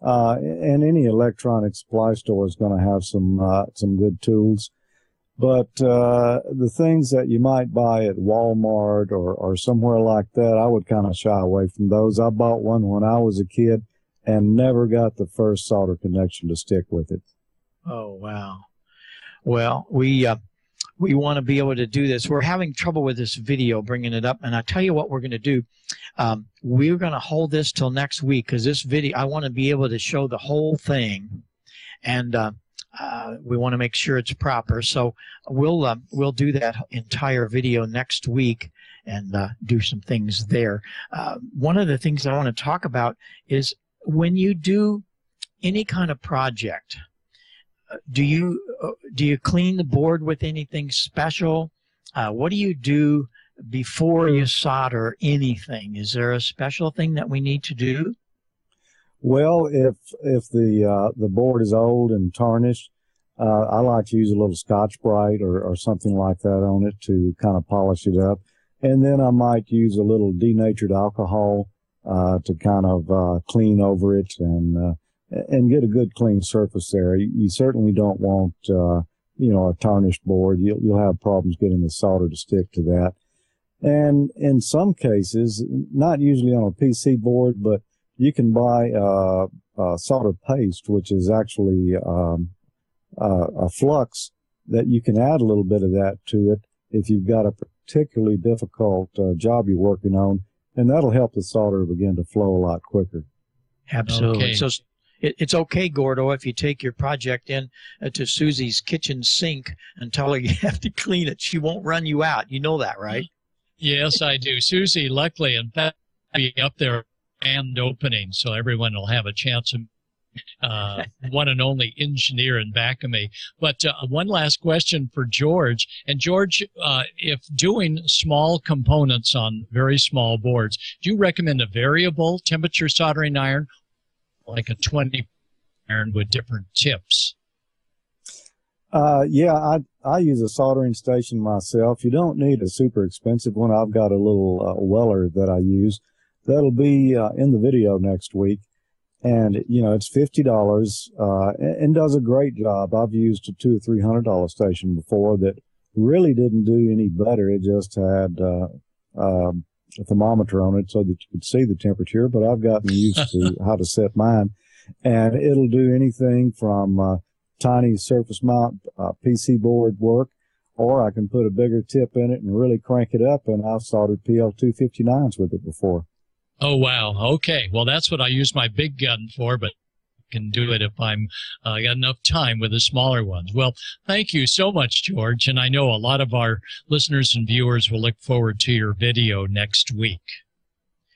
Uh, and any electronic supply store is going to have some uh, some good tools. But uh, the things that you might buy at Walmart or, or somewhere like that, I would kind of shy away from those. I bought one when I was a kid and never got the first solder connection to stick with it. Oh wow! Well, we uh, we want to be able to do this. We're having trouble with this video, bringing it up, and I tell you what we're going to do. Um, we're going to hold this till next week because this video, I want to be able to show the whole thing, and uh, uh, we want to make sure it's proper. So we'll uh, we'll do that entire video next week and uh, do some things there. Uh, one of the things I want to talk about is when you do any kind of project uh, do you uh, do you clean the board with anything special? Uh, what do you do before you solder anything? Is there a special thing that we need to do? Well, if if the uh, the board is old and tarnished, uh, I like to use a little Scotch Brite or, or something like that on it to kind of polish it up, and then I might use a little denatured alcohol to kind of uh, clean over it and uh, and get a good clean surface there. You, you certainly don't want uh, you know a tarnished board. You'll you'll have problems getting the solder to stick to that. And in some cases, not usually on a PC board, but you can buy uh, uh, solder paste, which is actually um, uh, a flux that you can add a little bit of that to it if you've got a particularly difficult uh, job you're working on, and that'll help the solder begin to flow a lot quicker. absolutely Okay. so it, it's okay gordo if you take your project in uh, to susie's kitchen sink and tell her you have to clean it she won't run you out you know that right Yes, I do. Susie, luckily, in fact, be up there and opening, so everyone will have a chance to uh, one and only engineer in back of me. But uh, one last question for George. And George, uh, if doing small components on very small boards, do you recommend a variable temperature soldering iron, like a 20 iron with different tips? Uh, yeah, I I use a soldering station myself. You don't need a super expensive one. I've got a little uh, Weller that I use. That'll be uh, in the video next week, and you know it's fifty dollars uh, and, and does a great job. I've used a two or three hundred dollar station before that really didn't do any better. It just had uh, um, a thermometer on it so that you could see the temperature. But I've gotten used to how to set mine, and it'll do anything from uh, tiny surface mount uh, PC board work, or I can put a bigger tip in it and really crank it up. And I've soldered PL259s with it before. Oh wow. Okay. Well, that's what I use my big gun for, but can do it if I'm uh, got enough time with the smaller ones. Well, thank you so much, George, and I know a lot of our listeners and viewers will look forward to your video next week.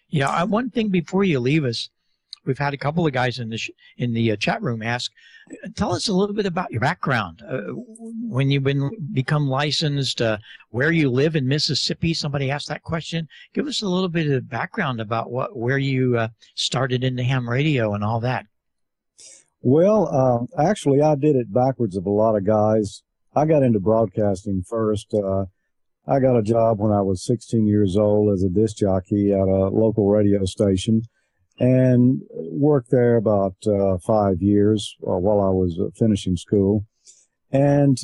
Yeah, I, one thing before you leave us, we've had a couple of guys in the in the uh, chat room ask, tell us a little bit about your background. Uh, when you've been become licensed, uh, where you live in Mississippi. Somebody asked that question. Give us a little bit of background about what where you uh, started into ham radio and all that. Well, um, actually, I did it backwards of a lot of guys. I got into broadcasting first. Uh, I got a job when I was 16 years old as a disc jockey at a local radio station and worked there about uh, five years uh, while I was uh, finishing school. And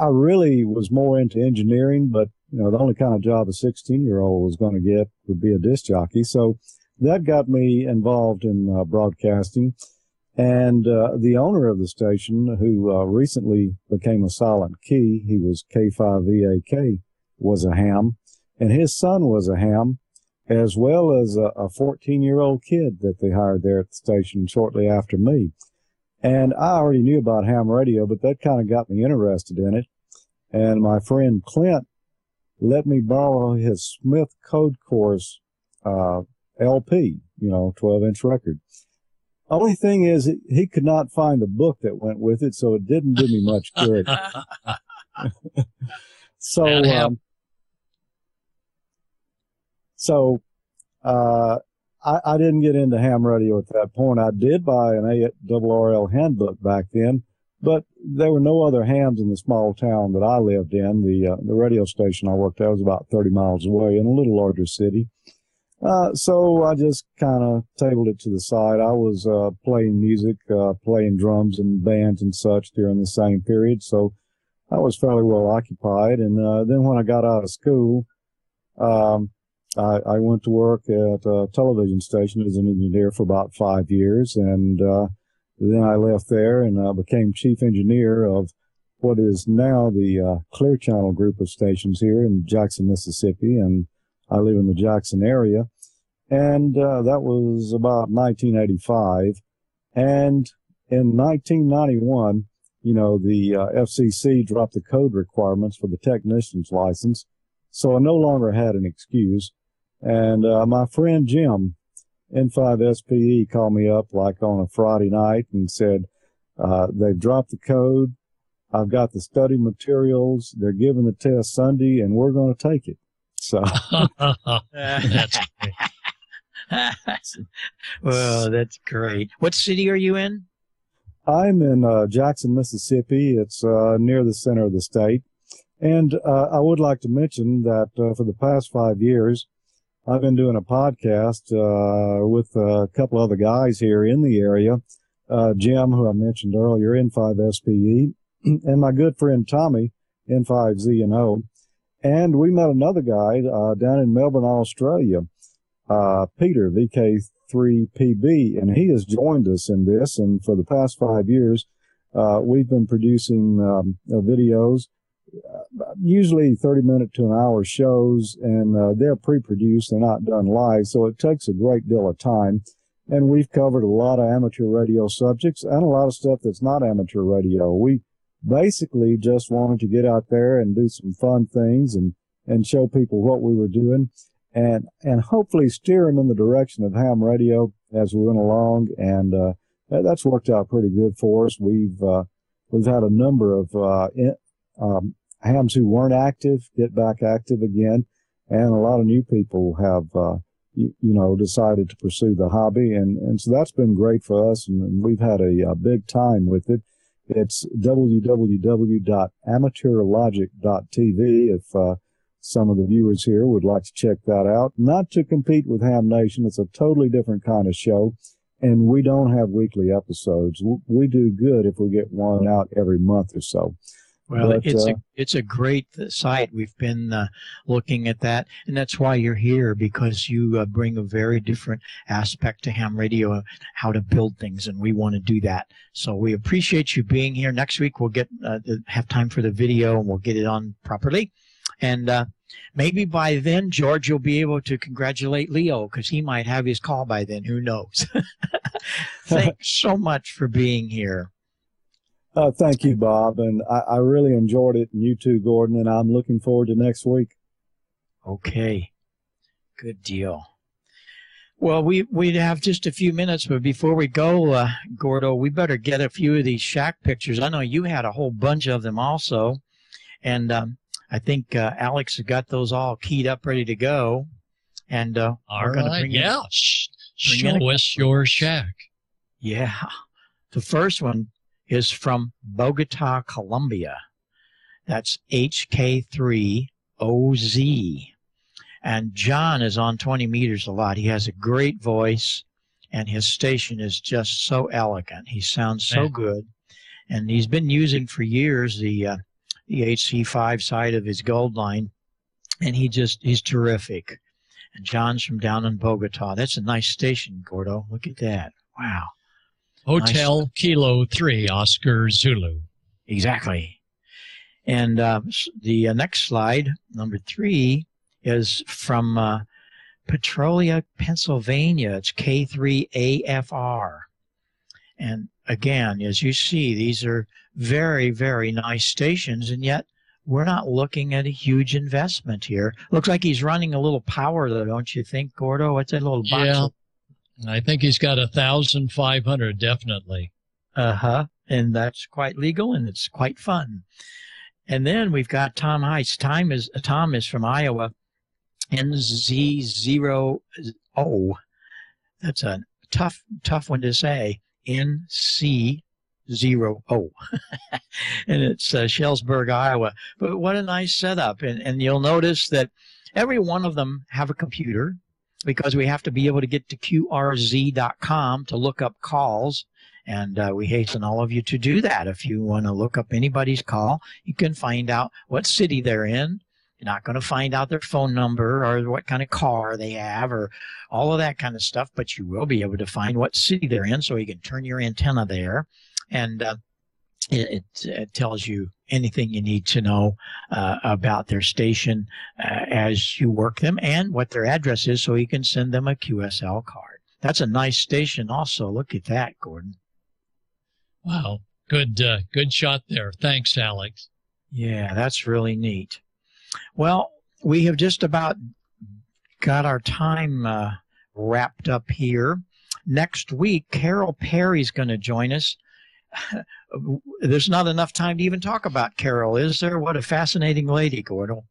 I really was more into engineering, but you know, the only kind of job a 16 year old was going to get would be a disc jockey. So that got me involved in uh, broadcasting. And uh, the owner of the station, who uh, recently became a silent key, he was K5VAK, was a ham, and his son was a ham, as well as a 14 year old kid that they hired there at the station shortly after me. And I already knew about ham radio, but that kind of got me interested in it. And my friend Clint let me borrow his Smith Code Course uh, LP, you know, 12 inch record. Only thing is, he could not find the book that went with it, so it didn't do me much good. so, um, so uh, I, I, didn't get into ham radio at that point. I did buy an ARRL handbook back then, but there were no other hams in the small town that I lived in. The uh, the radio station I worked at was about 30 miles away in a little larger city. Uh, so I just kind of tabled it to the side. I was uh, playing music, uh, playing drums and bands and such during the same period, so I was fairly well occupied. And uh, then when I got out of school, um, I, I, went to work at a television station as an engineer for about five years, and uh, then I left there and uh, became chief engineer of what is now the Clear Channel group of stations here in Jackson, Mississippi, and I live in the Jackson area and uh, that was about 1985. And in 1991, you know, the uh, FCC dropped the code requirements for the technician's license, so I no longer had an excuse. And uh, my friend Jim, N5SPE, called me up like on a Friday night and said, uh, they've dropped the code. I've got the study materials. They're giving the test Sunday, and we're going to take it. So that's great. well, that's great. What city are you in? I'm in uh, Jackson, Mississippi. It's uh, near the center of the state. And uh, I would like to mention that uh, for the past five years, I've been doing a podcast uh, with a couple other guys here in the area. Uh, Jim, who I mentioned earlier, N5SPE, and my good friend Tommy, N5ZNO. And we met another guy down in Melbourne, Australia uh, Peter, VK3PB, and he has joined us in this. And for the past five years, uh, we've been producing um, uh, videos, uh, usually 30 minute to an hour shows, and uh, they're pre produced, they're not done live, so it takes a great deal of time. And we've covered a lot of amateur radio subjects and a lot of stuff that's not amateur radio. We basically just wanted to get out there and do some fun things and, and show people what we were doing and and hopefully steer them in the direction of ham radio as we went along. And uh, that's worked out pretty good for us. We've uh, we've had a number of uh, in, um, hams who weren't active get back active again, and a lot of new people have. Uh, you, you, know, decided to pursue the hobby, and, and so that's been great for us, and, and we've had a, a big time with it. It's www.amateurlogic.tv if uh, some of the viewers here would like to check that out. Not to compete with Ham Nation. It's a totally different kind of show. And we don't have weekly episodes. We do good if we get one out every month or so. Well, but, it's uh, a it's a great site. We've been uh, looking at that, and that's why you're here because you uh, bring a very different aspect to ham radio, how to build things, and we want to do that. So we appreciate you being here. Next week we'll get uh, have time for the video, and we'll get it on properly. And uh, maybe by then, George, you'll be able to congratulate Leo because he might have his call by then. Who knows? Thanks so much for being here. Uh, thank you, Bob. And I, I really enjoyed it. And you too, Gordon. And I'm looking forward to next week. Okay. Good deal. Well, we we have just a few minutes, but before we go, uh, Gordo, we better get a few of these shack pictures. I know you had a whole bunch of them also, and um, I think uh, Alex has got those all keyed up, ready to go. And uh, all right, bring yeah, in, show us your shack. Yeah, the first one is from Bogota, Colombia. That's HK3OZ. And John is on 20 meters a lot. He has a great voice, and his station is just so elegant. He sounds so good. And he's been using for years the, uh, the HC5 side of his gold line, and he just, he's terrific. And John's from down in Bogota. That's a nice station, Gordo. Look at that. Wow. Hotel Kilo 3, Oscar Zulu. Exactly. And uh, the uh, next slide, number three, is from uh, Petrolia, Pennsylvania. It's K3AFR. And again, as you see, these are very, very nice stations, and yet we're not looking at a huge investment here. Looks like he's running a little power, though, don't you think, Gordo? What's that little box? Yeah. I think he's got a thousand five hundred definitely. Uh huh. And that's quite legal and it's quite fun. And then we've got Tom Heights. Time is Tom is from Iowa. NZ0O. That's a tough, tough one to say. NC0O. and it's uh, Shellsburg, Iowa. But what a nice setup. And, and you'll notice that every one of them have a computer because we have to be able to get to qrz.com to look up calls. And uh, we hasten all of you to do that. If you want to look up anybody's call, you can find out what city they're in. You're not going to find out their phone number or what kind of car they have or all of that kind of stuff, but you will be able to find what city they're in so you can turn your antenna there. And uh, it, it, it tells you anything you need to know uh, about their station uh, as you work them and what their address is so you can send them a QSL card. That's a nice station also. Look at that, Gordon. Wow. Good uh, good shot there. Thanks, Alex. Yeah, that's really neat. Well, we have just about got our time uh, wrapped up here. Next week, Carol Perry's going to join us. There's not enough time to even talk about Carol, is there? What a fascinating lady, Gordon.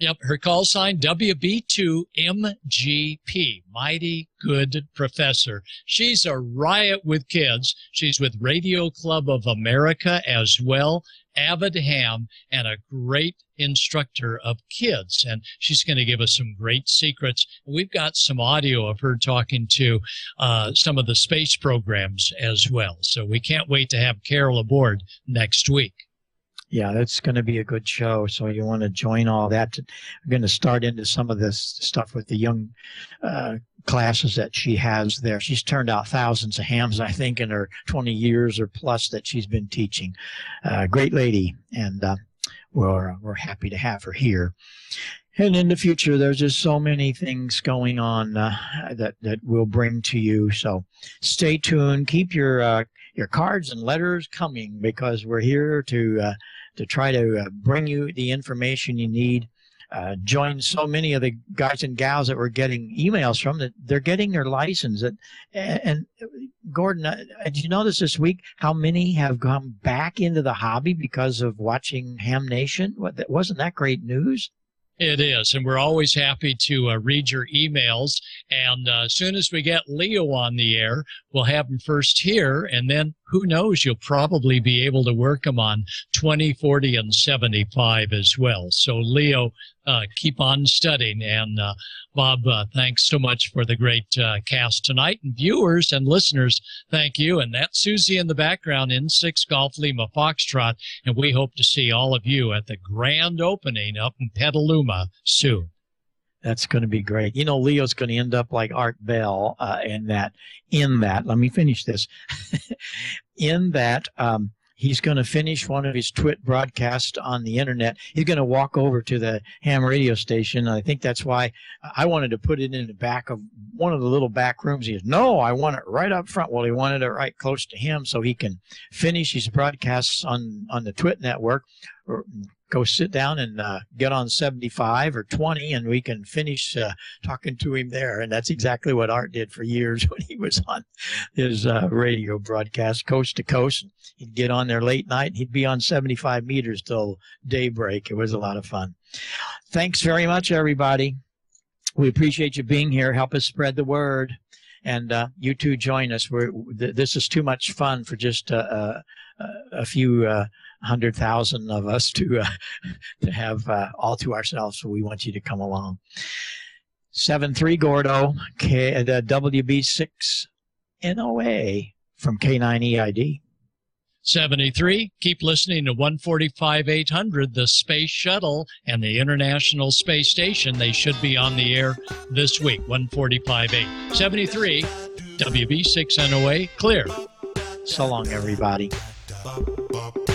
Yep, her call sign WB2MGP, Mighty Good Professor. She's a riot with kids. She's with Radio Club of America as well, avid ham, and a great instructor of kids. And she's going to give us some great secrets. We've got some audio of her talking to uh, some of the space programs as well. So we can't wait to have Carol aboard next week. Yeah, that's going to be a good show. So you want to join all that. We're going to start into some of this stuff with the young uh, classes that she has there. She's turned out thousands of hams, I think, in her 20 years or plus that she's been teaching. Uh, great lady, and uh, we're we're happy to have her here. And in the future, there's just so many things going on uh, that that we'll bring to you. So stay tuned. Keep your uh, your cards and letters coming because we're here to uh, to try to uh, bring you the information you need. Uh, join so many of the guys and gals that we're getting emails from that they're getting their license. And, and Gordon, uh, did you notice this week how many have come back into the hobby because of watching Ham Nation? What, wasn't that great news? It is, and we're always happy to uh, read your emails. And uh, as soon as we get Leo on the air, we'll have him first here, and then who knows, you'll probably be able to work them on 20, 40, and 75 as well. So, Leo, uh, keep on studying. And uh, Bob, uh, thanks so much for the great uh, cast tonight. And viewers and listeners, thank you. And that's Susie in the background in Six Golf Lima Foxtrot. And we hope to see all of you at the grand opening up in Petaluma soon. That's going to be great. You know, Leo's going to end up like Art Bell uh, in that. In that, let me finish this. in that, um, he's going to finish one of his twit broadcasts on the internet. He's going to walk over to the ham radio station. I think that's why I wanted to put it in the back of one of the little back rooms. He goes, "No, I want it right up front." Well, he wanted it right close to him so he can finish his broadcasts on on the twit network. Go sit down and uh, get on 75 or 20 and we can finish uh, talking to him there. And that's exactly what art did for years when he was on his uh, radio broadcast coast to coast. He'd get on there late night he'd be on 75 meters till daybreak. It was a lot of fun. Thanks very much everybody. We appreciate you being here. Help us spread the word. And uh, you too join us. We're, th- this is too much fun for just uh, uh, a few uh, 100,000 of us to uh, to have uh, all to ourselves. So we want you to come along. Seven three Gordo K the WB six NOA from K9EID. 73. Keep listening to 145 800, the Space Shuttle and the International Space Station. They should be on the air this week, 145 8. 73. WB6 NOA, clear. So long, everybody. Bop, bop.